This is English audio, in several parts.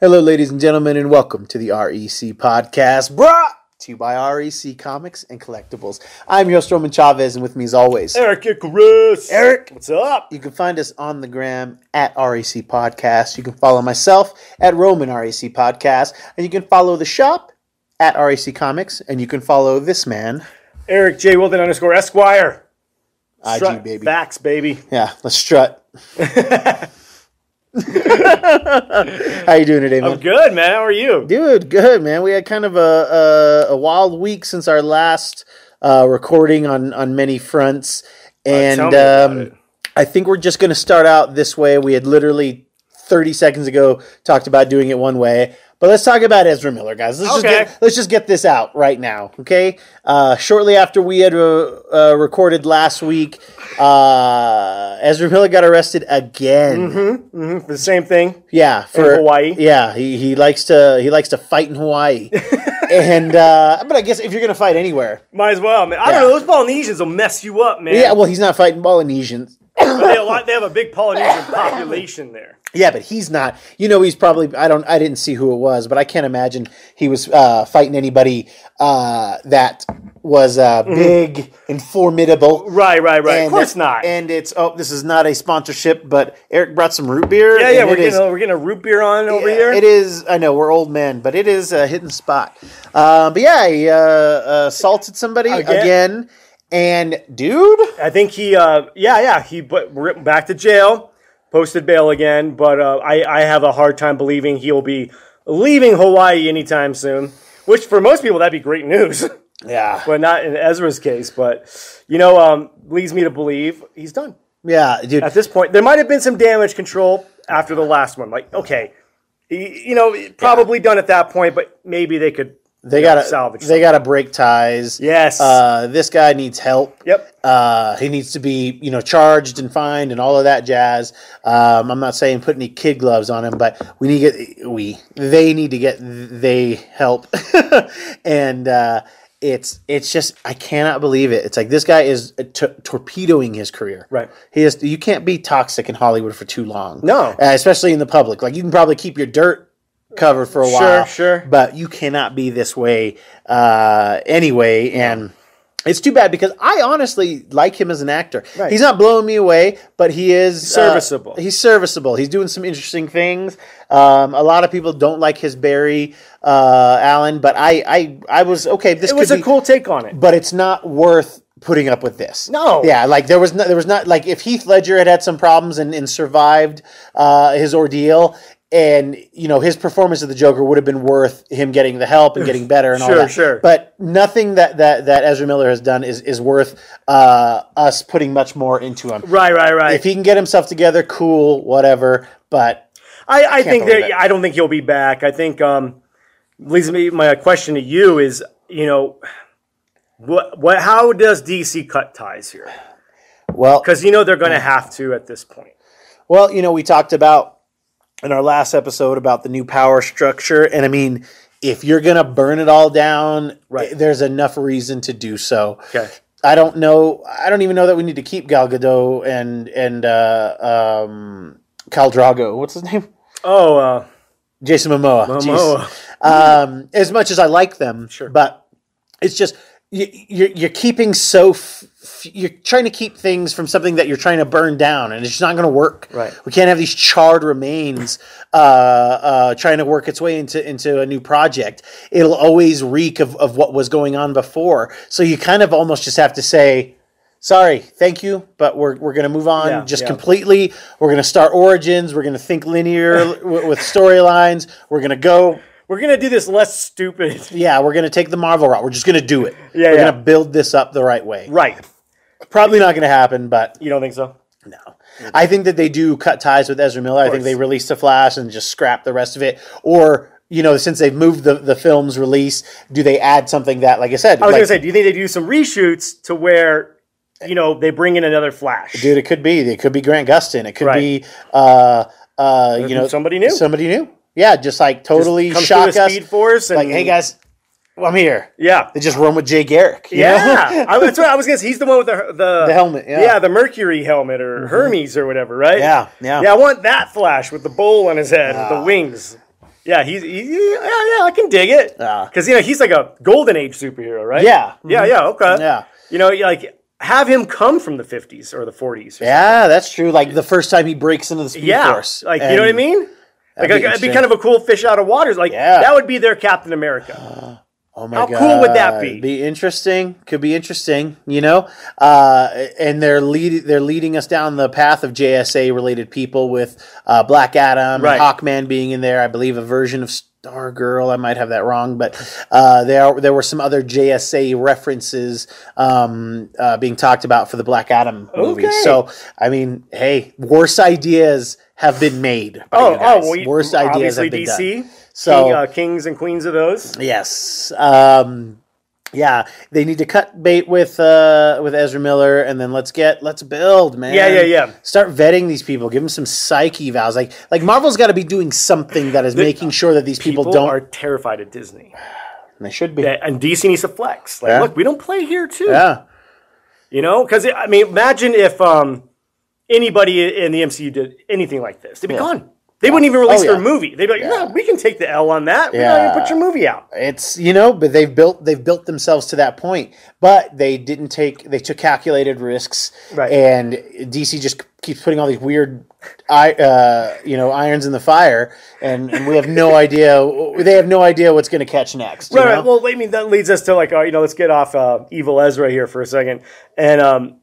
Hello, ladies and gentlemen, and welcome to the REC podcast, brought to you by REC Comics and Collectibles. I'm your host, Roman Chavez, and with me, as always, Eric Icarus. Eric. What's up? You can find us on the gram at REC Podcast. You can follow myself at Roman REC Podcast, and you can follow the shop at REC Comics, and you can follow this man. Eric J. Wilton underscore Esquire. IG, Strut baby. Facts, baby. Yeah, let's strut. How you doing today, man? I'm good, man. How are you? Dude, good man. We had kind of a a, a wild week since our last uh, recording on on many fronts, and tell me about um. I think we're just going to start out this way. We had literally thirty seconds ago talked about doing it one way. But let's talk about Ezra Miller, guys. Let's just get, let's just get this out right now, okay? Uh, shortly after we had uh, uh, recorded last week, uh, Ezra Miller got arrested again. Mhm, The same thing. Yeah, for Hawaii? Yeah, he, he likes to he likes to fight in Hawaii, and uh, but I guess if you're gonna fight anywhere, Might as well, man. I Yeah. don't know. Those Polynesians will mess you up, man. yeah. Well, he's not fighting Polynesians. They, have a lot, they have a big Polynesian population there. Yeah, but he's not. You know, he's probably. I don't. I didn't see who it was, but I can't imagine he was uh, fighting anybody uh, that was uh, big and formidable. Right, right, right. And of course not. And it's oh, this is not a sponsorship, but Eric brought some root beer. yeah, yeah. We're getting, is- a, we're getting a root beer on over here. It is. I know we're old men, but it is a hidden spot. Uh, but yeah, he uh, uh, assaulted somebody Again? again. And dude, I think he, uh, yeah, yeah, he but back to jail, posted bail again. But uh, I, I have a hard time believing he'll be leaving Hawaii anytime soon. Which for most people that'd be great news, yeah, but not in Ezra's case. But you know, um, leads me to believe he's done yeah, dude. at this point. There might have been some damage control after the last one. Like, okay, you know, probably done at that point, but maybe they could. They gotta salvage. They gotta break ties. Yes. Uh, this guy needs help. Yep. Uh, he needs to be, you know, charged and fined and all of that jazz. Um, I'm not saying put any kid gloves on him, but we need to get we they need to get they help, and uh, it's it's just I cannot believe it. It's like this guy is t- torpedoing his career. Right. He is. You can't be toxic in Hollywood for too long. No. uh, especially in the public. Like you can probably keep your dirt covered for a while. sure. Sure. But you cannot be this way uh, anyway, and. It's too bad because I honestly like him as an actor. Right. He's not blowing me away, but he is uh, Serviceable. he's serviceable. He's doing some interesting things. Um, a lot of people don't like his Barry uh, Allen, but I, I, I was okay. This It was a be, cool take on it. but it's not worth putting up with this. No. yeah, like there was no, there was not like if Heath Ledger had had some problems and, and survived uh, his ordeal. And you know his performance of the Joker would have been worth him getting the help and getting better and all that. sure. But nothing that, that, that Ezra Miller has done is, is worth uh, us putting much more into him. Right, right, right. If he can get himself together, cool, whatever. But I, I think that. I don't think he'll be back. I think um, leads me. My question to you is, you know, what what? How does DC cut ties here? well, Because you know they're going to have to at this point. Well, you know, we talked about in our last episode about the new power structure, and I mean, if you're gonna burn it all down, Right. there's enough reason to do so. Okay. I don't know. I don't even know that we need to keep Gal Gadot and and uh, um, Khal Drogo. What's his name? Oh, uh, Jason Momoa. Momoa. Um, as much as I like them, Sure. but it's just you're you're keeping so f- you're trying to keep things from something that you're trying to burn down, and it's just not going to work. Right. We can't have these charred remains uh, uh, trying to work its way into into a new project. It'll always reek of of what was going on before. So you kind of almost just have to say. Sorry, thank you, but we're, we're going to move on Yeah, just yeah. completely. We're going to start origins. We're going to think linear with, with storylines. We're going to go we're going to do this less stupid. yeah, we're gonna take the Marvel route. We're just gonna do it. Yeah, we're yeah. gonna build this up the right way. Right. Probably not gonna happen, but You don't think so? no. I think that they do cut ties with Ezra Miller. I think they release the Flash and just scrap the rest of it. Or you know, since they've moved the, the film's release, do they add something that, like I said, I was like, to say, do you think they do some reshoots to where, you know, they bring in another Flash? dude, it could be. It could be Grant Gustin. It could Right. be, uh, uh, you know, somebody new. Somebody new. Yeah, just like totally Comes shock us. Speed Force and Like, hey guys, I'm here. Yeah. They just run with Jay Garrick. Yeah, I, that's what I was gonna say. He's the one with the the, The helmet, yeah. Mm-hmm. the Mercury helmet or mm-hmm. Hermes or whatever, right? Yeah, yeah. yeah. I want that Flash with the bowl on his head, with the ah. wings. Yeah, he's, he's yeah, yeah, I can dig it. Yeah. Because you know he's like a golden age superhero, right? Yeah. yeah, mm-hmm. yeah. Okay, Yeah. You know, like have him come from the fifties or the forties. Yeah, that's true. Like the first time he breaks into the Speed yeah. Force, Like you know what I And- Like be it'd be kind of a cool fish out of water. Like Yeah. that would be their Captain America. Oh my How god! cool would that be? Be interesting. Could be interesting. You know, uh, and they're lead, they're leading us down the path of JSA related people with uh, Black Adam, Right. and Hawkman being in there. I believe a version of Stargirl. I might have that wrong, but uh, there there were some other JSA references um, uh, being talked about for the Black Adam movie. Okay. So I mean, hey, worse ideas have been made. by Oh, oh, well, worst ideas have been DC. done. So King, uh, kings and queens of those. Yes. Um, yeah, they need to cut bait with uh, with Ezra Miller, and then let's get let's build, man. Yeah, yeah, yeah. Start vetting these people. Give them some psych evals. Like like Marvel's got to be doing something that is making sure that these people, People don't. are terrified of Disney, and they should be. Yeah, and DC needs to flex. Like, Yeah. look, we don't play here too. Yeah. You know, because I mean, imagine if um, anybody in the MCU did anything like this, they'd be gone. They wouldn't even release Oh, their movie. They'd be like, "Yeah, we can take the L on that. We're not Yeah. even put your movie out." It's you know, but they've built they've built themselves to that point. But they didn't take they took calculated risks, Right. And DC just keeps putting all these weird, I uh, you know, irons in the fire, and, and we have no idea. They have no idea what's going to catch next. Right, right. Well, I mean, that leads us to like, uh, you know, let's get off uh, Evil Ezra here for a second, and um,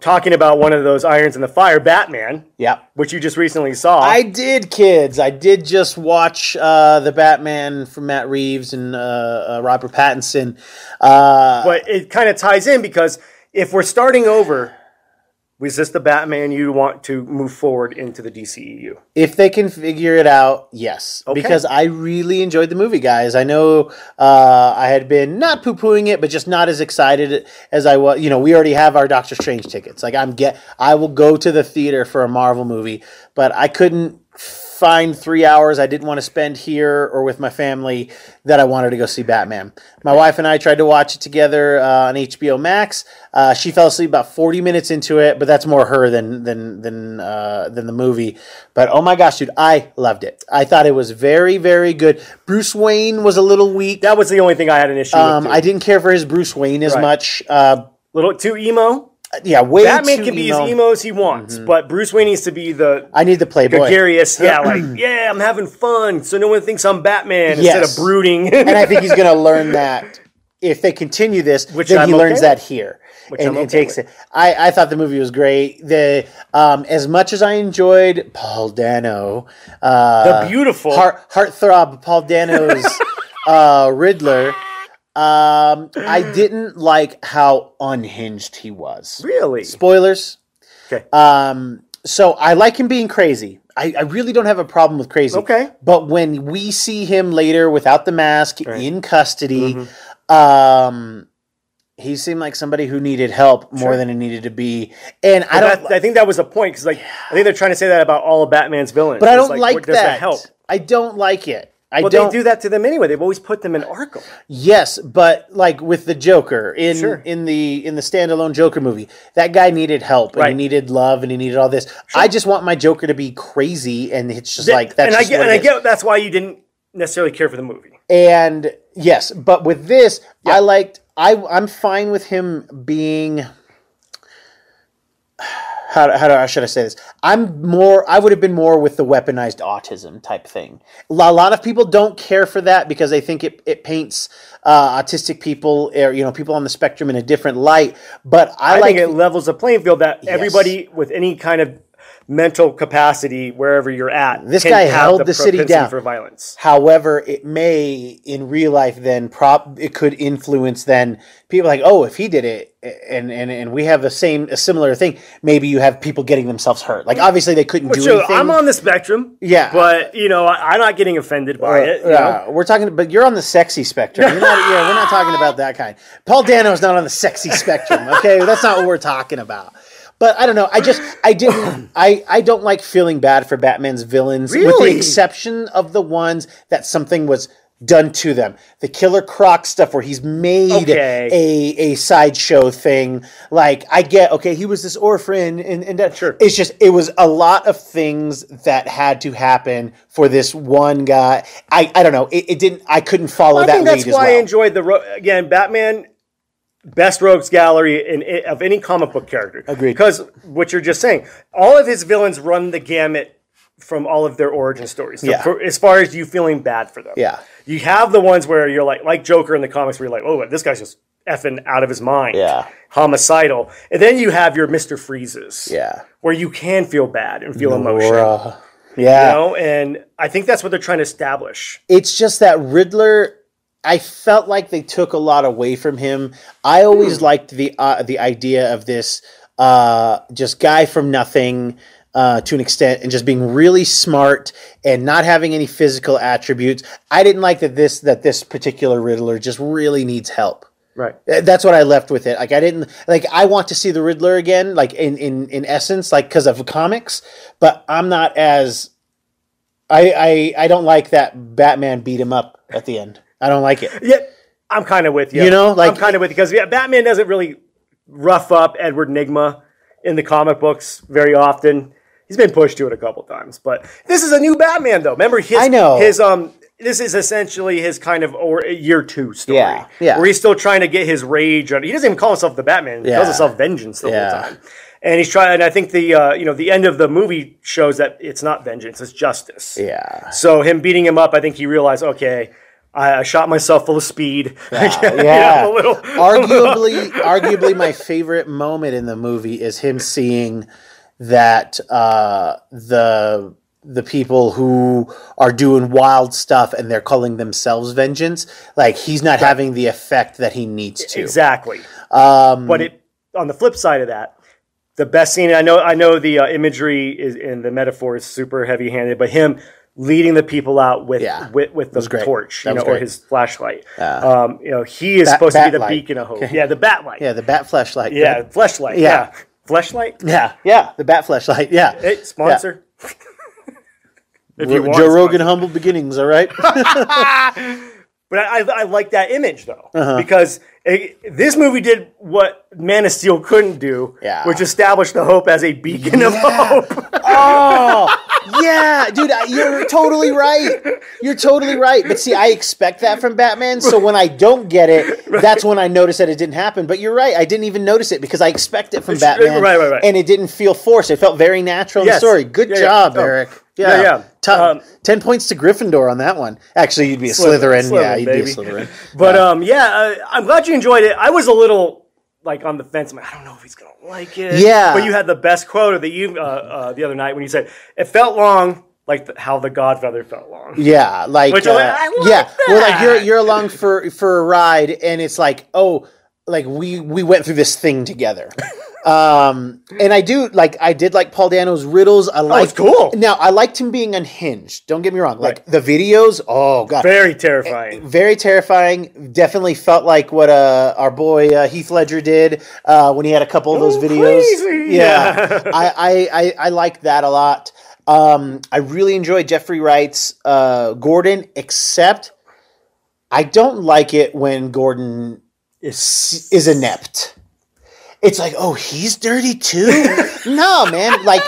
talking about one of those irons in the fire, Batman, yeah. which you just recently saw. I did, kids. I did just watch uh, the Batman from Matt Reeves and uh, uh, Robert Pattinson. Uh, but it kind of ties in because if we're starting over, was this the Batman you want to move forward into the DCEU? If they can figure it out, yes. Okay. Because I really enjoyed the movie, guys. I know uh, I had been not poo pooing it, but just not as excited as I was. You know, we already have our Doctor Strange tickets. Like I'm get, I will go to the theater for a Marvel movie, but I couldn't find three hours I didn't want to spend here or with my family that I wanted to go see Batman. My wife and I tried to watch it together uh, on HBO Max. Uh, she fell asleep about 40 minutes into it, but that's more her than than than uh, than the movie. But oh my gosh, dude, I loved it. I thought it was very very good. Bruce Wayne was a little weak. That was the only thing I had an issue Um, with. I didn't care for his Bruce Wayne as Right. much. Uh, Little too emo. Yeah, way Batman can be emo. Mm-hmm. as emo as he wants, but Bruce Wayne needs to be the I need the Playboy. gregarious. Yeah, like yeah, I'm having fun, so no one thinks I'm Batman instead of brooding. and I think he's going to learn that if they continue this, Which then I'm he okay learns with. that here. Which and, I'm and takes with. it. I, I thought the movie was great. The um, as much as I enjoyed Paul Dano, uh, the beautiful. heart heartthrob Paul Dano's uh, Riddler, um, I didn't like how unhinged he was. really? Spoilers. Okay. Um, so I like him being crazy. I, I really don't have a problem with crazy. Okay. But when we see him later without the mask in custody, Mm-hmm. um, he seemed like somebody who needed help more Sure. than he needed to be. And I I, don't. I think that was the point because, like, I think they're trying to say that about all of Batman's villains. but I don't like, does that. help? I don't like it. I Well, don't. they do that to them anyway. They've always put them in Arkham. Yes, but like with the Joker in Sure. in the in the standalone Joker movie, that guy needed help and he needed love and he needed all this. I just want my Joker to be crazy and it's just like that's and I get, and I get that's why you didn't necessarily care for the movie. And yes, but with this, I liked. I I'm fine with him being. How, how, do, how should I say this? I'm more. I would have been more with the weaponized autism type thing. A lot of people don't care for that because they think it, it paints uh, autistic people or you know people on the spectrum in a different light. But I, I like think it levels the playing field that everybody with any kind of mental capacity, wherever you're at, This guy held the city down. for violence. However, it may in real life then prop it could influence then people like oh if he did it and and and we have the same a similar thing maybe you have people getting themselves hurt like obviously they couldn't do anything. I'm on the spectrum. Yeah. but you know, I, I'm not getting offended by it. you know? Yeah, we're talking, but you're on the sexy spectrum. You're not, yeah, we're not talking about that kind. Paul Dano's not on the sexy spectrum. Okay, that's not what we're talking about. But I don't know. I just I didn't I I don't like feeling bad for Batman's villains, with the exception of the ones that something was done to them. The Killer Croc stuff where he's made Okay. a a sideshow thing. Like I get okay, he was this orphan and, and that Sure. it's just it was a lot of things that had to happen for this one guy. I, I don't know. It, it didn't I couldn't follow I that think that's lead why as I enjoyed the ro- again Batman best rogues gallery in, in- of any comic book character. Agreed. Because what you're just saying, all of his villains run the gamut from all of their origin stories. So Yeah. for, as far as you feeling bad for them, Yeah. you have the ones where you're like like Joker in the comics, where you're like, oh, this guy's just effing out of his mind, Yeah. homicidal, and then you have your Mister Freezes, yeah. where you can feel bad and feel emotion. Uh, yeah. You know, and I think that's what they're trying to establish. it's just that Riddler. I felt like they took a lot away from him. I always liked the uh, the idea of this uh, just guy from nothing uh, to an extent, and just being really smart and not having any physical attributes. I didn't like that this that this particular Riddler just really needs help. Right. That's what I left with it. Like I didn't like. I want to see the Riddler again, like in in in essence, like because of comics. But I'm not as. I I I don't like that Batman beat him up at the end. I don't like it. Yeah, I'm kind of with you. You know, like- I'm kind of with you because yeah, Batman doesn't really rough up Edward Nygma in the comic books very often. He's been pushed to it a couple times, but this is a new Batman though. Remember his I know. his um. This is essentially his kind of or year two story, Yeah, yeah. where he's still trying to get his rage. on He doesn't even call himself the Batman; he Yeah. calls himself Vengeance the Yeah. whole time. And he's trying. And I think the uh, you know the end of the movie shows that it's not vengeance; it's justice. Yeah. So him beating him up, I think he realized, okay, I, I shot myself full of speed. Yeah. Yeah, little- arguably, arguably, my favorite moment in the movie is him seeing that uh, the the people who are doing wild stuff and they're calling themselves vengeance, like he's not having the effect that he needs to. Exactly. Um, But it on the flip side of that, the best scene I know I know the uh, imagery is in the metaphor is super heavy handed, but him leading the people out with Yeah. with, with the torch, you know, or his flashlight. Um, you know, he is supposed to be the light. beacon of hope. Yeah, the bat light. yeah, the bat flashlight. Yeah, flashlight. Yeah. Yeah. Flashlight? yeah, yeah, the bat flashlight. Yeah, Hey, sponsor. if you want Joe sponsor. Rogan, humble beginnings. All right. But I, I, I like that image though, Uh-huh. because it, this movie did what Man of Steel couldn't do, Yeah. which established the Hope as a beacon of hope. Oh, yeah, dude, you're totally right. You're totally right. But see, I expect that from Batman. So when I don't get it, that's when I notice that it didn't happen. But you're right. I didn't even notice it because I expect it from Batman. right, right, right. And it didn't feel forced. It felt very natural in Yes. the story. Good Yeah, yeah. job, Oh. Yeah, Yeah, yeah. T- Um, 10 points to Gryffindor on that one. Actually, you'd be a Slytherin, Slytherin. yeah, you'd baby. be a Slytherin. But um, yeah, uh, I'm glad you enjoyed it. I was a little like on the fence. I'm like, I don't know if he's gonna like it. Yeah. But you had the best quote of the eve- uh, uh, the other night when you said it felt long, like the, how the Godfather felt long. Yeah, like Which uh, like, yeah, well, like you're you're along for for a ride, and it's like, oh, like we we went through this thing together. um, and I do like I did like Paul Dano's riddles. I like it's cool. Now I liked him being unhinged. Don't get me wrong. Like the videos, oh god, Very terrifying. very terrifying. Definitely felt like what uh, our boy uh, Heath Ledger did uh, when he had a couple of those Oh, videos. crazy. Yeah, Yeah. I, I, I I liked that a lot. Um, I really enjoyed Jeffrey Wright's uh, Gordon, except I don't like it when Gordon is is inept. It's like, oh, he's dirty too. no, man. Like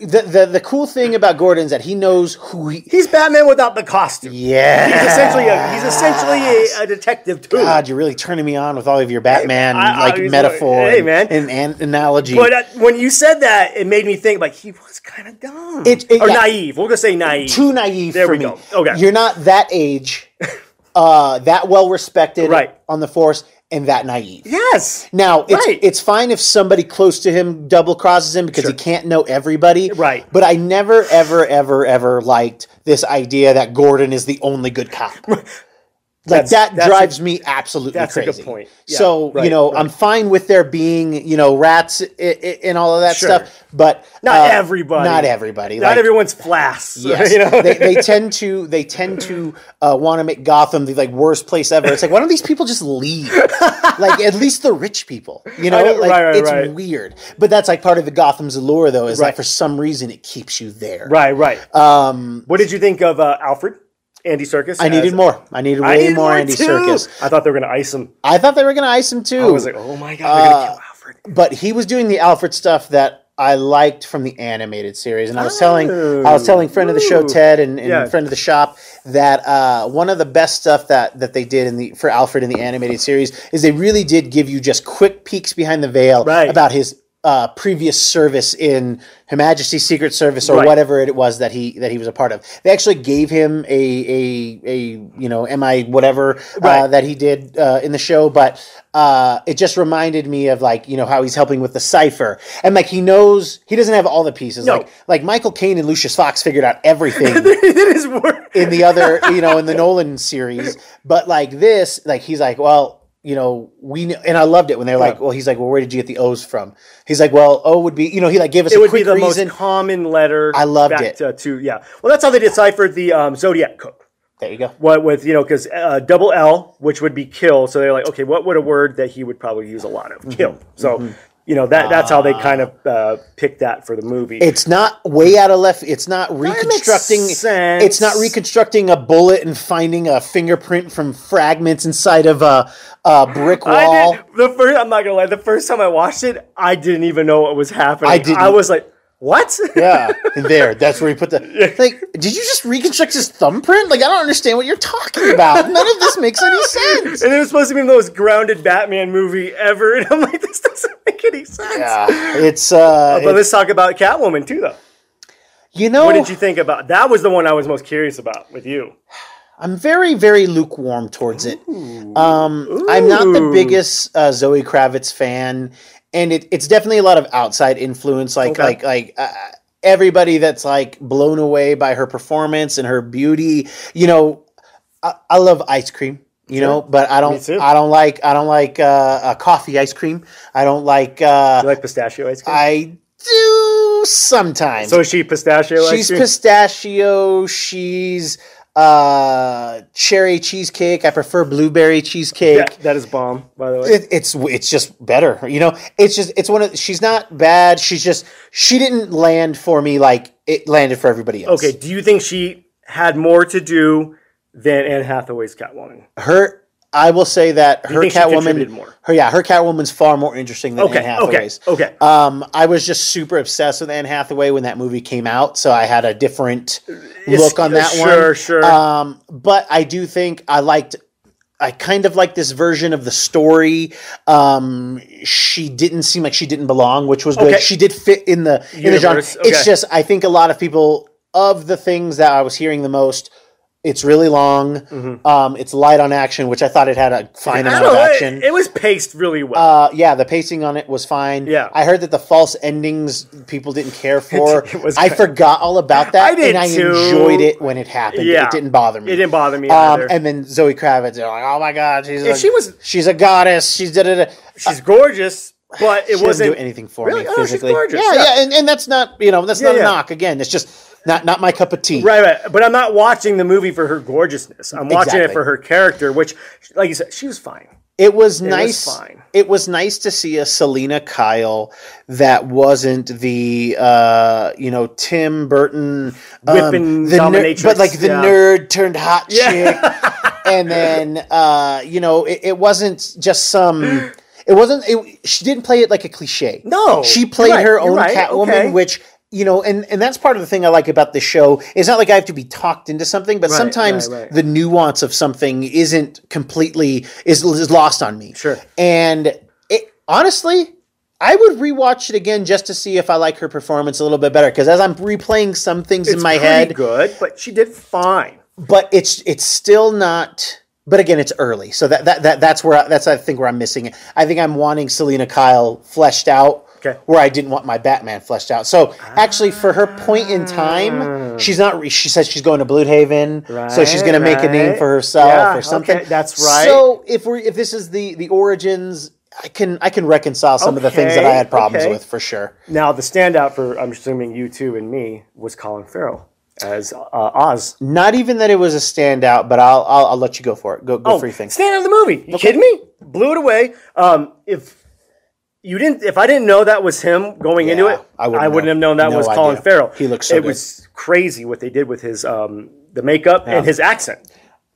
the, the the cool thing about Gordon is that he knows who he. He's Batman without the costume. Yeah, He's essentially a, he's essentially a, a detective too. God, you're really turning me on with all of your Batman I- I- like he's metaphor like, hey, and, man. and, and analogy. But uh, when you said that, it made me think like he was kind of dumb It- it- or yeah. naive. We're gonna say naive. too naive There for we me. go. Okay. You're not that age, uh, that well respected Right. on the force, and that naive. yes. Now it's Right. it's fine if somebody close to him double crosses him because he can't know everybody. Right. But I never ever ever ever liked this idea that Gordon is the only good cop. Like That's- that that's a- drives me absolutely that's a good point. Yeah, so you know, right. I'm fine with there being you know rats i- i- and all of that Sure. stuff, but Not uh, everybody. Not everybody. Not Like, everyone's flass. Yes, you know? they, they tend to they tend to uh, want to make Gotham the like worst place ever. It's like why don't these people just leave? like at least the rich people, you know? Like right, right, it's right. weird, but that's like part of the Gotham's allure, though, is Right. that for some reason it keeps you there. right, right. Um, what did you think of uh, Alfred Andy Serkis. I needed more. I needed way I needed more Andy too. Serkis. I thought they were gonna ice him. I thought they were going to ice him too. I was like, oh my god, they're gonna kill Alfred. but he was doing the Alfred stuff that I liked from the animated series, and I was telling I was telling friend of the show Ted and, and Yeah. friend of the shop that uh, one of the best stuff that that they did in the for Alfred in the animated series is they really did give you just quick peeks behind the veil Right. about his. Uh, previous service in Her Majesty's Secret Service or Right. whatever it was that he that he was a part of. They actually gave him a a, a you know MI whatever uh, that he did uh, in the show, but uh, it just reminded me of like you know how he's helping with the cipher and like he knows he doesn't have all the pieces. No. Like like Michael Caine and Lucius Fox figured out everything he did his work. in the other you know in the Nolan series, but like this, like he's like well. You know, we and I loved it when they're like, "Well, he's like, well, where did you get the O's from?" He's like, "Well, O would be, you know, he like gave us It a would be quick the reason." most common letter. I loved back it. To, to yeah. Well, that's how they deciphered the um, zodiac code. there you go. What with you know because uh, double L, which would be kill. So they're like, okay, what would a word that he would probably use a lot of? Kill. So you know that that's how they kind of uh, picked that for the movie. It's not way out of left. It's not reconstructing. sense. It's not reconstructing a bullet and finding a fingerprint from fragments inside of a, a brick wall. did, the first, I'm not gonna lie. The first time I watched it, I didn't even know what was happening. I didn't. I was like, "What?" Yeah, and there. That's where he put the. Like, did you just reconstruct his thumbprint? Like, I don't understand what you're talking about. None of this makes any sense. and it was supposed to be the most grounded Batman movie ever, and I'm like, "This doesn't make any sense." Yeah, it's uh, But let's talk about Catwoman too, though. you know, What did you think about? That was the one I was most curious about with you. I'm very, very lukewarm towards it. Um, I'm not the biggest uh, Zoe Kravitz fan, and it, it's definitely a lot of outside influence. Like, Okay. like, like uh, everybody that's like blown away by her performance and her beauty. You know, I, I love ice cream. You know, but I don't. I don't like. I don't like uh, uh, coffee ice cream. I don't like. Uh, You like pistachio ice cream? I do sometimes. so is she pistachio ice She's cream? pistachio. She's uh, cherry cheesecake. I prefer blueberry cheesecake. That is bomb, by the way. It, it's it's just better, you know. It's just it's one of she's not bad. She's just she didn't land for me like it landed for everybody else. okay, do you think she had more to do than Anne Hathaway's Catwoman? her. I will say that her think she contributed Catwoman, more? her yeah, her Catwoman's far more interesting than Okay, Anne okay, Hathaway's. okay. Um, I was just super obsessed with Anne Hathaway when that movie came out, so I had a different look on that one. Sure, sure. Um, but I do think I liked. I kind of like this version of the story. Um, she didn't seem like she didn't belong, which was good. Okay. She did fit in the in the genre. Universe, It's just I think a lot of people of the things that I was hearing the most. It's really long. Um, it's light on action, which I thought it had a fine Mm-hmm. Amount don't of action. It, it was paced really well. Uh, yeah, the pacing on it was fine. Yeah. I heard that the false endings people didn't care for. It was I forgot all about that, I did and I too. enjoyed it when it happened. Yeah. It didn't bother me. it didn't bother me Um, either. and then Zoe Kravitz, they're like, "Oh my god, she's Yeah, a, she was- she's a goddess. She's da da da." she's gorgeous, but it wasn't do anything for Really? me Oh, physically. gorgeous, Yeah, yeah. yeah, and, and that's not you know that's Yeah, not a knock. Again, it's just not not my cup of tea. Right, right. But I'm not watching the movie for her gorgeousness. I'm watching it for her character, which, like you said, she was fine. It was was nice. fine. It was nice to see a Selina Kyle that wasn't the uh, you know Tim Burton um, Whipping the ner- but like the yeah. nerd turned hot Yeah. chick, and then uh, you know it, it wasn't just some. It wasn't. It, she didn't play it like a cliche. No, she played right, her own right, Catwoman, okay. which you know, and and that's part of the thing I like about the show. It's not like I have to be talked into something, but Right, sometimes right, right. the nuance of something isn't completely is, is lost on me. Sure. And it, honestly, I would rewatch it again just to see if I like her performance a little bit better. Because as I'm replaying some things in my head, good, but she did fine. but it's it's still not. But again, it's early, so that that, that that's where I, that's I think where I'm missing it. I think I'm wanting Selina Kyle fleshed out, Okay. where I didn't want my Batman fleshed out. So actually, for her point in Ah. time, she's not. re- She says she's going to Blüdhaven, so she's going to make a name for herself Yeah, or something. okay, that's right. So if we if this is the the origins, I can I can reconcile some of the things that I had problems okay. with for sure. Now, the standout for, I'm assuming you two and me, was Colin Farrell as uh, Oz. Not even that it was a standout, but I'll I'll, I'll let you go for it. Go go for your thing. Standout of the movie. You kidding me? Blew it away. Um, if you didn't, if I didn't know that was him going into it, I I wouldn't wouldn't, know. have known that No was idea. Colin Farrell. He looks so It good. was crazy what they did with his um, the makeup and his accent.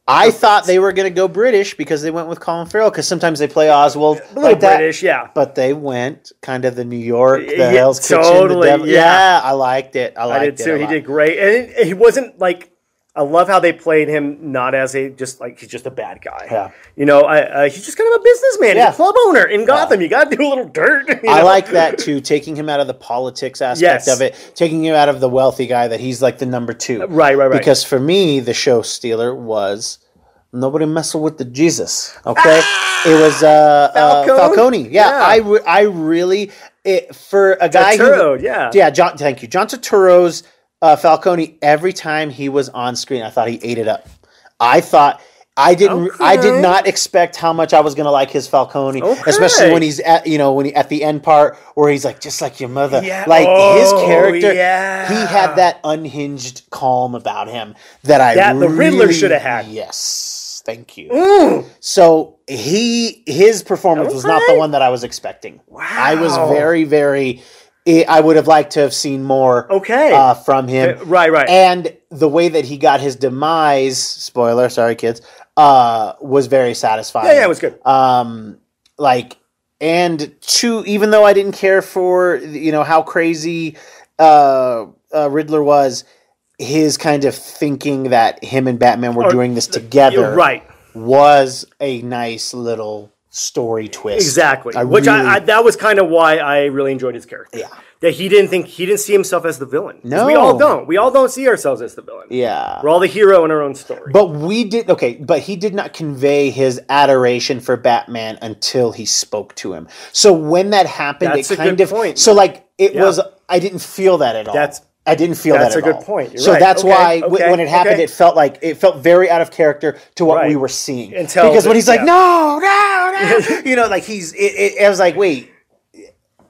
I thought they were going to go British because they went with Colin Farrell because sometimes they play Oswald A little like that. British, yeah. But they went kind of the New York, the Yeah, Hell's Kitchen, totally, the Devil. yeah. Yeah. I liked it. I I liked did it. too. He did great, and it- he wasn't like. I love how they played him not as a just like he's just a bad guy. Yeah. You know, I, uh, he's just kind of a businessman. Yeah. He's a club owner in Gotham. You got to do a little dirt. you I like that too, taking him out of the politics aspect Yes. of it, taking him out of the wealthy guy that he's like the number two. Right, right, right. Because for me, the show stealer was nobody messing with the Jesus. Okay, it was uh, Falcone? uh, Falcone. Yeah, Yeah. I re- I really it, for a guy Turturro, who yeah. yeah John. Thank you, John Turturro's uh, Falcone. Every time he was on screen, I thought he ate it up. I thought. I didn't. I did not expect how much I was going to like his Falcone, Okay. especially when he's at you know when he at the end part where he's like just like your mother. Yeah. Like his Oh, character, yeah. he had that unhinged calm about him that I That the Riddler should have had. Yes, thank you. So he his performance was not the one that I was expecting. Wow, I was very very. I I would have liked to have seen more Okay. uh, from him. Uh, right, right. And the way that he got his demise, spoiler, sorry kids, uh, was very satisfying. yeah, yeah, it was good. Um, like, and two, even though I didn't care for, you know, how crazy uh, uh, Riddler was, his kind of thinking that him and Batman were Or- doing this together right. was a nice little story twist. Exactly. I Which really- I, I that was kind of why I really enjoyed his character. Yeah. That he didn't think he didn't see himself as the villain. No. We all don't. We all don't see ourselves as the villain. Yeah. We're all the hero in our own story. But we did okay, but he did not convey his adoration for Batman until he spoke to him. So when that happened, That's it kind of point. so like it Yeah. was. I didn't feel that at all. That's- I didn't feel that's that. That's a at good all. point. You're so right. that's Okay, why w- okay, when it happened, okay. it felt like it felt very out of character to what Right. we were seeing. Until because when he's like, yeah. no, no, no, you know, like he's. It, it, I was like, wait.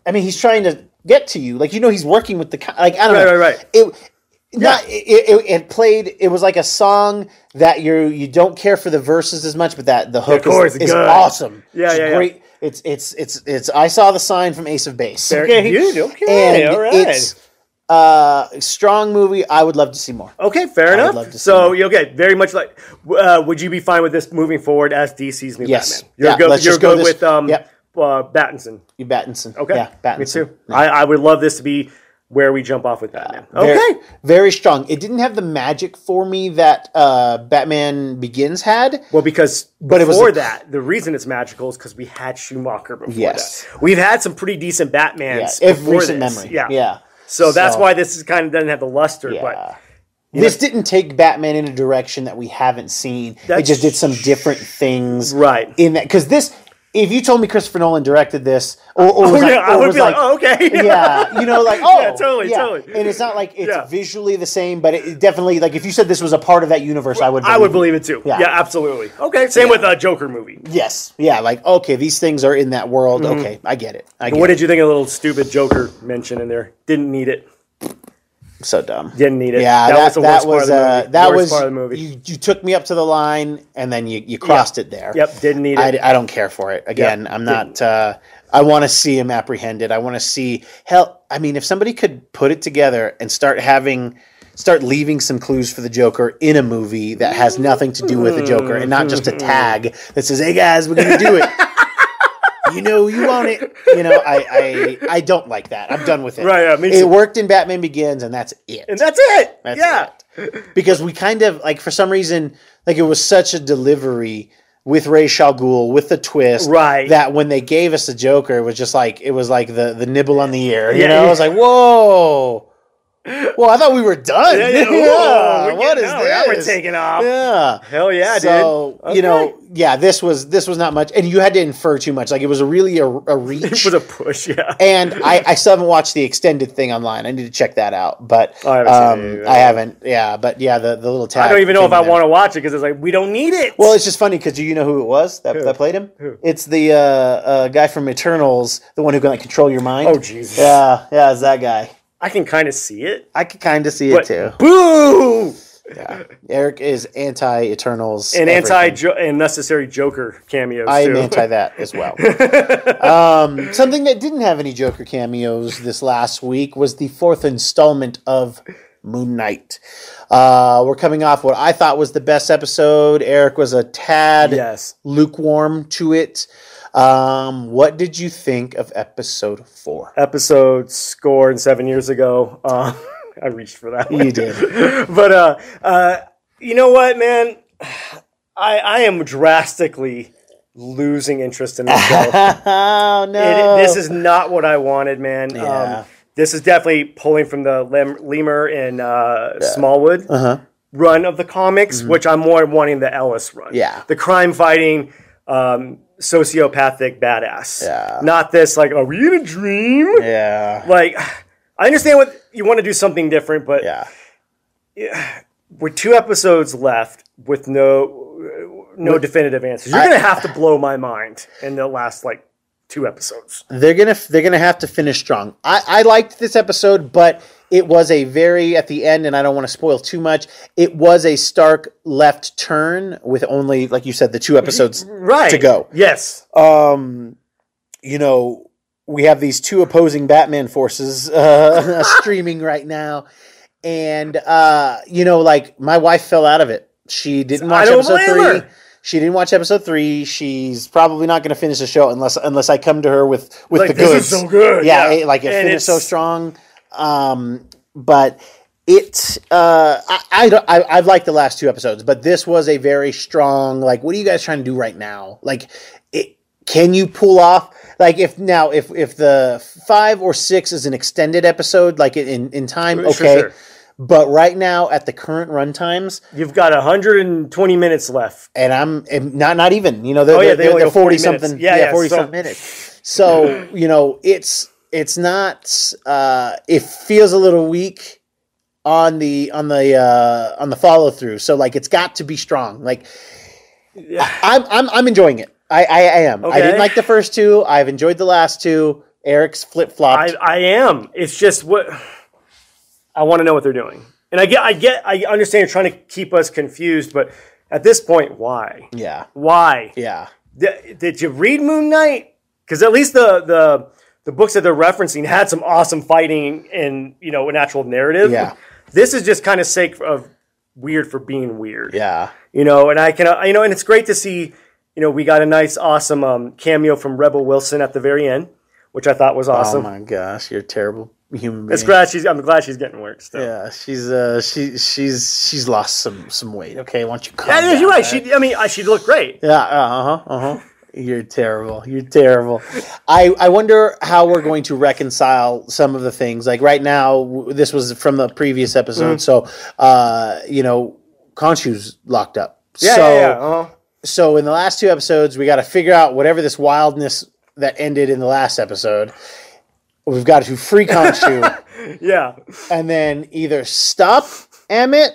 I mean, he's trying to get to you. Like you know, he's working with the like I don't Right, know. right, right. It not it, it, it played. It was like a song that you you don't care for the verses as much, but that the hook course, is, is awesome. Yeah, It's yeah, yeah. great. It's it's it's it's. I saw the sign from Ace of Base. There- dude, okay, all right. It's uh, strong movie. I would love to see more. Okay, fair would enough. love to see So, more. okay, very much like, uh, would you be fine with this moving forward as DC's new Yes. Batman? You're Yeah, good, let's you're just go good this- with um, yep. uh, Battinson. You Battinson. Okay, Yeah, Battinson. me too. I, I would love this to be where we jump off with Batman. Very, Okay, Very strong. It didn't have the magic for me that uh, Batman Begins had. well, because But it was before a- that, the reason it's magical is because we had Schumacher before Yes. that. We've had some pretty decent Yeah, Batmans if before recent this. memory. Yeah, Yeah. So, that's So- why this is kind of doesn't have the luster. Yeah. But this didn't take Batman in a direction that we haven't seen. it just did some different things. Right. In that, because this, if you told me Christopher Nolan directed this, or, or oh, was oh, like, yeah, I would be like, oh, okay, yeah, you know, like oh, Yeah, totally, totally. And it's not like it's Yeah. visually the same, but it definitely like if you said this was a part of that universe, I would. I would believe it too. Yeah. Yeah, absolutely. Okay, same with a Joker movie. Yes, yeah, like okay, these things are in that world. Mm-hmm. Okay, I get it. I get What it. did you think of the little stupid Joker mention in there? Didn't need it. So dumb. Didn't need it. Yeah, that, was the that worst was part of the uh, movie. that Worst was part of the movie. You, you took me up to the line and then you, you crossed it there. Yep, didn't need it. I, I don't care for it. Again, Yep, I'm not. Uh, I want to see him apprehended. I want to see hell. I mean, if somebody could put it together and start having, start leaving some clues for the Joker in a movie that has nothing to do with the Joker and not just a tag that says, "Hey guys, we're gonna do it." you know, you want it. You know, I, I, I don't like that. I'm done with it. Right, yeah, It too. worked in Batman Begins, and that's it. and that's it. That's yeah. it. Because we kind of like for some reason like it was such a delivery with Ra's al Ghul with the twist, Right. That when they gave us the Joker, it was just like it was like the the nibble on the ear. You Yeah, know, yeah. I was like, whoa. Well, I thought we were done. Yeah, Yeah, yeah. Ooh, we're what is this? now we're taking off. Yeah. Hell yeah, so, dude. you know, yeah, this was this was not much, and you had to infer too much. Like it was a really a, a reach. It was a push. Yeah. and I, I still haven't watched the extended thing online. I need to check that out, but Oh, I haven't um. I haven't. Yeah, but yeah, the, the little tag. I don't even know if I want to watch it because it's like we don't need it. Well, it's just funny because do you know who it was that, that played him? It's the uh, uh, guy from Eternals, the one who can like control your mind. Oh, Jesus. Yeah, yeah, it's that guy. I can kind of see it. I could kind of see it too. boo! Yeah. Eric is anti Eternals And anti and necessary Joker cameos. I am anti that as well. um, something that didn't have any Joker cameos this last week was the fourth installment of Moon Knight. Uh, we're coming off what I thought was the best episode. Eric was a tad Yes. lukewarm to it. Um, what did you think of episode four? Episode scored seven years ago. Uh, I reached for that. one. You did. but uh, uh, you know what, man? I I am drastically losing interest in this show. oh no! It, this is not what I wanted, man. Yeah. Um, this is definitely pulling from the Lem- Lemire and uh, Smallwood uh-huh. run of the comics, which I'm more wanting the Ellis run. Mm-hmm. Yeah. the crime fighting, um, sociopathic badass. Yeah. not this like, are we in a dream? Yeah. Like, I understand what you want to do something different, but Yeah. with two episodes left with no no definitive answers, you're I- gonna have to blow my mind in the last like two episodes. They're gonna they're gonna have to finish strong. I, I liked this episode, but it was a very at the end, and I don't want to spoil too much. It was a stark left turn with only, like you said, the two episodes Right to go. Yes. Um, you know, we have these two opposing Batman forces uh, streaming right now, and uh, you know, like my wife fell out of it. She didn't watch episode three. her. She didn't watch episode three. She's probably not going to finish the show unless unless I come to her with with Like, the this goods. is so good, Yeah, yeah. it- like it And finished so strong. Um, but it uh, I I, don't- I I've liked the last two episodes, but this was a very strong. Like, what are you guys trying to do right now? Like, it, can you pull off? Like, if now if if the five or six is an extended episode, like in in time, okay. sure. But right now, at the current run times, You've got 120 minutes left. and I'm and not not even you know they're, Oh, yeah, they're, they they're 40 forty something Yeah, yeah, yeah, forty so- something minutes. So you know it's it's not uh, it feels a little weak on the on the uh, on the follow through. So like it's got to be strong. Like Yeah. I'm I'm I'm enjoying it. I I, I am. I didn't like the first two. I've enjoyed the last two. Eric's flip flopped. I, I am. It's just what I want to know what they're doing. And I get, I get, I understand you're trying to keep us confused, but at this point, why? Yeah, Why? yeah. Did, did you read Moon Knight? Because at least the the the books that they're referencing had some awesome fighting and you know an actual narrative. Yeah. This is just kind of sake of weird for being weird. Yeah. You know, and I can, uh, you know, and it's great to see. You know, we got a nice, awesome um, cameo from Rebel Wilson at the very end, which I thought was awesome. Oh my gosh, you're a terrible human being. It's glad she's. I'm glad she's getting work still. Yeah, she's uh she she's she's lost some some weight. Okay, why don't you calm Yeah, down, you're right. all She, I mean, I, she looked great. Yeah, uh huh, uh huh. You're terrible. You're terrible. I I wonder how we're going to reconcile some of the things. Like right now, this was from the previous episode, Mm. so uh, you know, Khonshu's locked up. Yeah, so yeah, yeah. Uh-huh. so in the last two episodes, we got to figure out whatever this wildness that ended in the last episode. We've got to free Khonshu yeah. and then either stop Ammit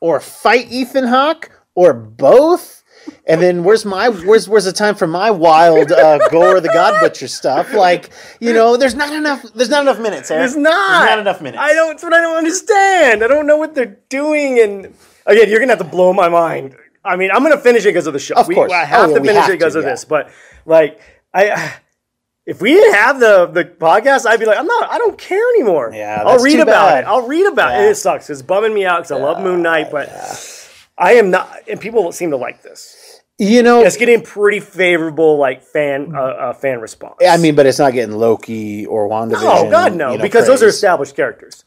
or fight Ethan Hawke or both. And then where's my where's where's the time for my wild uh, Gorr the God Butcher stuff? Like you know, there's not enough. There's not enough minutes. Eric. There's not. There's not enough minutes. I don't. That's what I don't understand. I don't know what they're doing. And again, you're gonna have to blow my mind. I mean, I'm gonna finish it because of the show. Of course. I have Oh, to finish have it because to, of yeah. this. But like, I. If we didn't have the the podcast, I'd be like, I'm not. I don't care anymore. Yeah, I'll read about bad. it. I'll read about Yeah. it. It sucks. It's bumming me out because I love Moon Knight, but I am not. And people seem to like this. You know, It's getting pretty favorable, like fan uh, uh, fan response. I mean, but it's not getting Loki or WandaVision. oh god, no, you know, because those are established characters.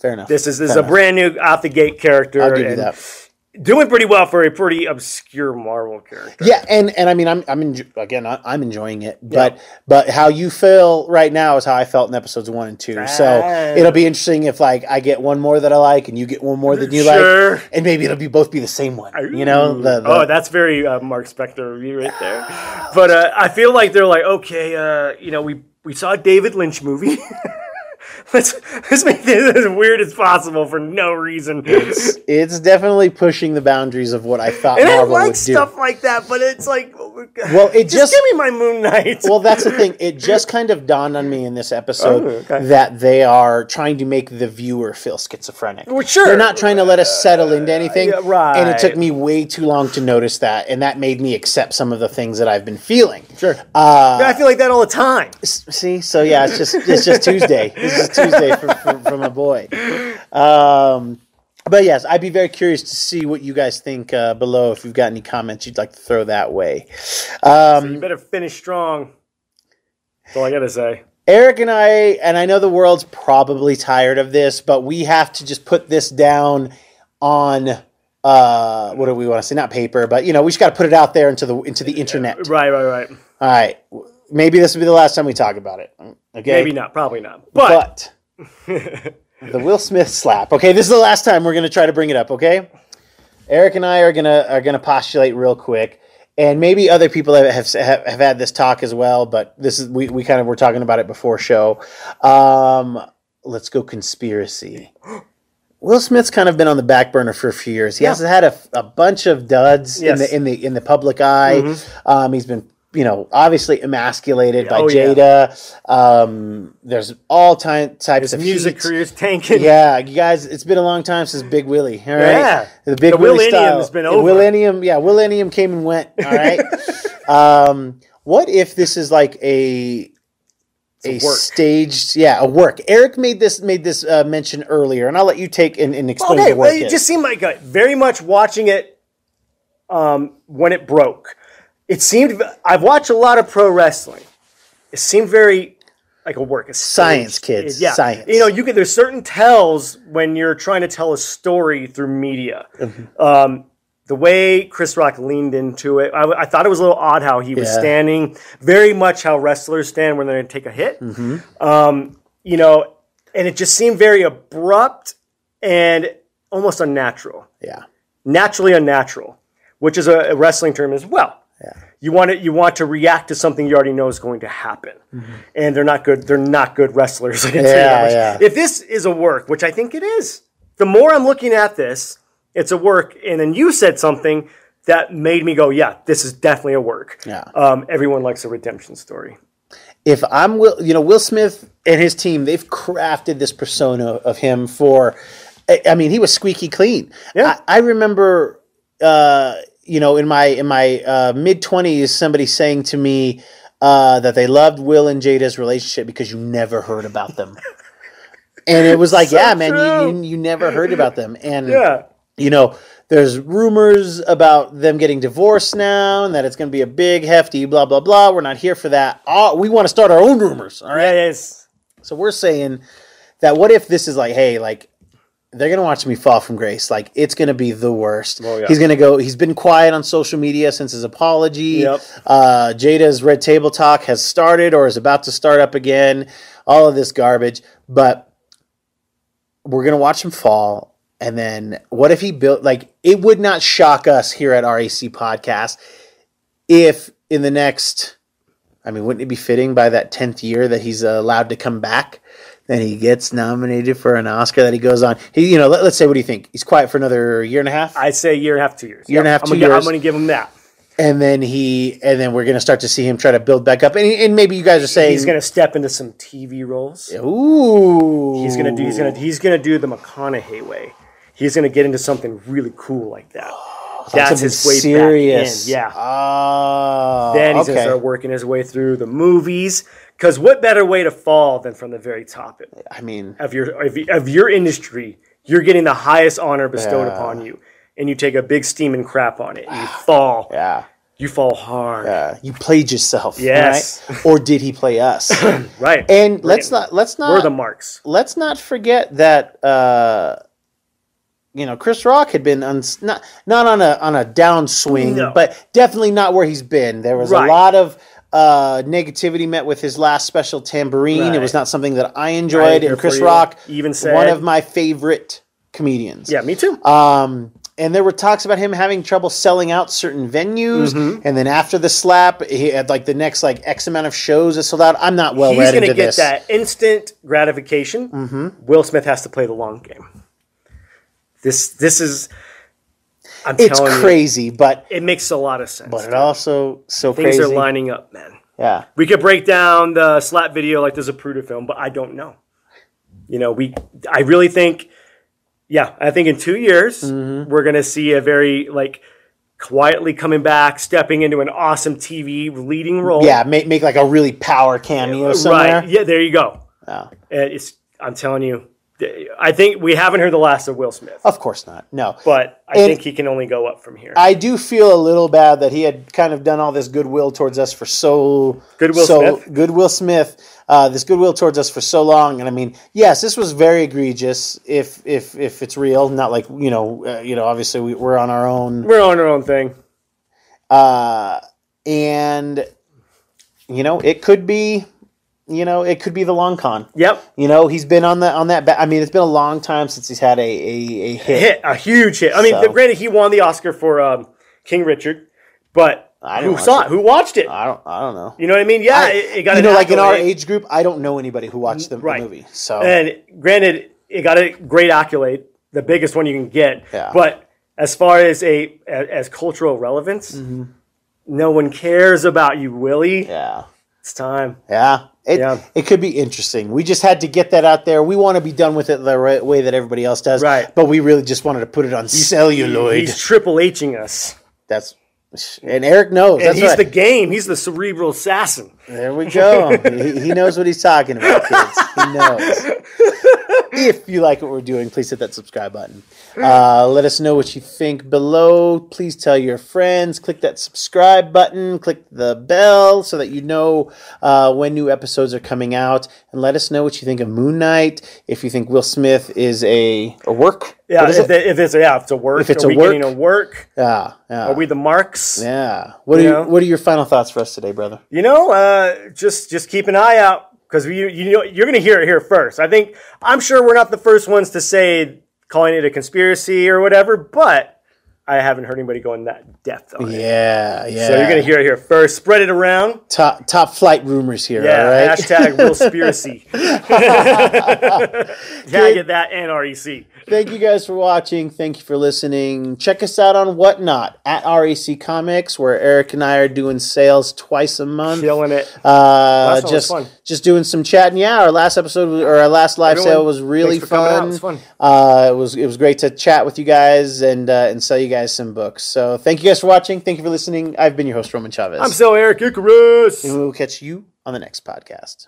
fair enough. This is this is a enough. brand new out the gate character. I'll give you and that. Doing pretty well for a pretty obscure Marvel character. Yeah, and and I mean, I'm I'm enjo- again, I- I'm enjoying it, but but how you feel right now is how I felt in episodes one and two. So it'll be interesting if like I get one more that I like, and you get one more that you Sure. like, and maybe it'll be both be the same one. You know, the, the oh, that's very uh, Mark Spector review right there. But uh, I feel like they're like, okay, uh, you know, we we saw a David Lynch movie. let's let's make this as weird as possible for no reason. it's definitely pushing the boundaries of what I thought and I like would do. stuff like that, but it's like, Well, it just, just- give me my Moon Knight. well, that's the thing. It just kind of dawned on me in this episode Oh, okay. that they are trying to make the viewer feel schizophrenic. Well, sure. They're not trying to let us settle into anything. yeah, right. And it took me way too long to notice that, and that made me accept some of the things that I've been feeling. sure. Uh, I feel like that all the time. see, so yeah, it's just it's just Tuesday. It's Tuesday for, for, for my boy. Um, but yes, I'd be very curious to see what you guys think uh, below. If you've got any comments you'd like to throw that way. Um, You better finish strong. That's all I gotta say. Eric and I, and I know the world's probably tired of this, but we have to just put this down on uh, what do we want to say? Not paper, but you know, we just got to put it out there into the into the internet. Right, right, right. All right, maybe this will be the last time we talk about it. Okay, Maybe not. Probably not. But, but the Will Smith slap. Okay, this is the last time we're going to try to bring it up. Okay, Eric and I are gonna are gonna postulate real quick, and maybe other people have have, have had this talk as well. But this is we, we kind of were talking about it before show. Um, let's go conspiracy. Will Smith's kind of been on the back burner for a few years. He Yeah. has had a, a bunch of duds Yes. in the in the in the public eye. Um, he's been you know obviously emasculated by Oh, yeah. Jada. Um, there's all time types his of music heat. career's tanking. Yeah, you guys, it's been a long time since Big Willie. All right, Yeah. the Big The Willie Willennium style. has been over. Willennium, yeah, Willennium came and went. All right. um, what if this is like a a, a staged, yeah, a work? Eric made this made this uh, mention earlier, and I'll let you take and, and explain Okay, the work. well, it is. just seemed like uh, very much watching it um, when it broke. It seemed I've watched a lot of pro wrestling. It seemed very like a work. It's Science, kids, Yeah, science. You know, you can. There's certain tells when you're trying to tell a story through media. Mm-hmm. Um, the way Chris Rock leaned into it, I, I thought it was a little odd how he was Yeah. standing, very much how wrestlers stand when they're going to take a hit. Mm-hmm. Um, you know, and it just seemed very abrupt and almost unnatural yeah, naturally unnatural, which is a, a wrestling term as well. You want to you want to react to something you already know is going to happen, and they're not good. They're not good wrestlers. I can tell you that Yeah, yeah. If this is a work, which I think it is, the more I'm looking at this, it's a work. And then you said something that made me go, "Yeah, this is definitely a work." Yeah. Um, everyone likes a redemption story. if I'm Will, you know, Will Smith and his team, they've crafted this persona of him for. I I mean, he was squeaky clean. Yeah. I, I remember, uh, you know, in my in my uh, mid twenties, somebody saying to me uh, that they loved Will and Jada's relationship because you never heard about them. And it was like, So yeah, man, you, you you never heard about them, and Yeah. you know, there's rumors about them getting divorced now, and that it's going to be a big, hefty, blah blah blah. We're not here for that. All, we want to start our own rumors. All right. Yes. So we're saying that what if this is like, hey, like they're gonna watch me fall from grace. Like it's gonna be the worst. Oh, yeah. He's gonna go. He's been quiet on social media since his apology. Yep. Uh, Jada's Red Table Talk has started or is about to start up again. All of this garbage, but we're gonna watch him fall. And then what if he built like it would not shock us here at REC Podcast if in the next I mean, wouldn't it be fitting by that 10th year that he's allowed to come back? Then he gets nominated for an Oscar that he goes on. He, you know, let, us say, what do you think? He's quiet for another year and a half? I'd say a year and a half, two years. Year and a half, I'm two gonna, gi- I'm going to give him that. and then he, and then we're going to start to see him try to build back up. And, and maybe you guys are saying, He's going to step into some TV roles. ooh. He's gonna do. He's gonna. He's gonna do the McConaughey way. He's gonna get into something really cool like that. That's something his way serious. back in. Yeah. Oh, then he's okay. gonna start working his way through the movies. Because what better way to fall than from the very top I mean, of your of, of your industry? You're getting the highest honor bestowed Yeah. upon you, and you take a big steaming crap on it. And you fall. yeah. You fall hard. Yeah. you played yourself, Yes. right? Or did he play us? Right. and let's We're- not let's not We're the marks. let's not forget that uh, you know Chris Rock had been uns not not on a on a downswing, No. but definitely not where he's been. There was Right. a lot of uh, negativity met with his last special Tamborine. It was not something that I enjoyed. and Chris. Rock, Even said, one of my favorite comedians. Yeah, me too. Um, and there were talks about him having trouble selling out certain venues, Mm-hmm. and then after the slap, he had like the next like X amount of shows that sold out. I'm not well He's read going into to get that instant gratification. Mm-hmm. Will Smith has to play the long game. This this is. I'm It's crazy, but it makes a lot of sense. but it also so Things crazy. are lining up, man. yeah, We could break down the slap video like there's a Zapruder film, but I don't know. You know, we. I really think. Yeah, I think in two years Mm-hmm. we're going to see a very like quietly coming back, stepping into an awesome TV leading role. yeah. Make make like a really power cameo somewhere. right. Yeah, there you go. Yeah. And it's I'm telling you, I think we haven't heard the last of Will Smith, Of course not. No. but I And- think he can only go up from here. I do feel a little bad that he had kind of done all this goodwill towards us for so Goodwill so, Smith? Goodwill Smith, uh, this goodwill towards us for so long, and I mean, yes, this was very egregious. If if if it's real, not like you know, uh, you know, obviously we, we're on our own, We're on our own thing. uh, and you know, it could be, you know, it could be the long con. Yep, You know, he's been on the on that. Ba- I mean, it's been a long time since he's had a a, a hit. hit a huge hit. I mean, So- granted, he won the Oscar for um, King Richard, but who saw it. it? Who watched it? I don't. I don't know. You know what I mean? Yeah, I- it, it got you know, like in our age group, I don't know anybody who watched the, the movie. So And granted, it got a great accolade, the biggest one you can get. Yeah. But as far as a as, cultural relevance, no one cares about you, Willie. Mm-hmm. yeah, It's time. yeah, it Yeah. it could be interesting. We just had to get that out there. We want to be done with it the right way that everybody else does, Right. But we really just wanted to put it on celluloid. He's Triple Hing us. That's and Eric knows. And That's he's right. the game. He's the cerebral assassin. There we go. he, he knows what he's talking about, kids. He knows. if you like what we're doing, please hit that subscribe button. Uh, let us know what you think below. Please tell your friends. Click that subscribe button. Click the bell so that you know uh, when new episodes are coming out. And let us know what you think of Moon Knight. If you think Will Smith is a, a work. Yeah, if, it? it- if it's a, yeah, if it's a work. If it's are a we work. getting a work? Yeah, yeah. Are we the marks? yeah. What are, You you, what are your final thoughts for us today, brother? You know, uh, just just keep an eye out because you you know you're going to hear it here first. I think I'm sure we're not the first ones to say calling it a conspiracy or whatever, but I haven't heard anybody going that depth on it. Yeah, yeah. So you're going to hear it here first. Spread it around. top top flight rumors here. Yeah. all right. Hashtag Willspiracy. Tag it that and REC. Thank you guys for watching. Thank you for listening. Check us out on Whatnot at REC Comics, where Eric and I are doing sales twice a month. Killing it. Uh, Last one was just fun. just doing some chatting. Yeah, our last episode or our last live Everyone, sale was really for coming out. fun. It was fun. Uh, it was it was great to chat with you guys and uh, and sell you guys some books. So thank you guys for watching. Thank you for listening. I've been your host Roman Chavez. I'm so Eric Icarus. and we will catch you on the next podcast.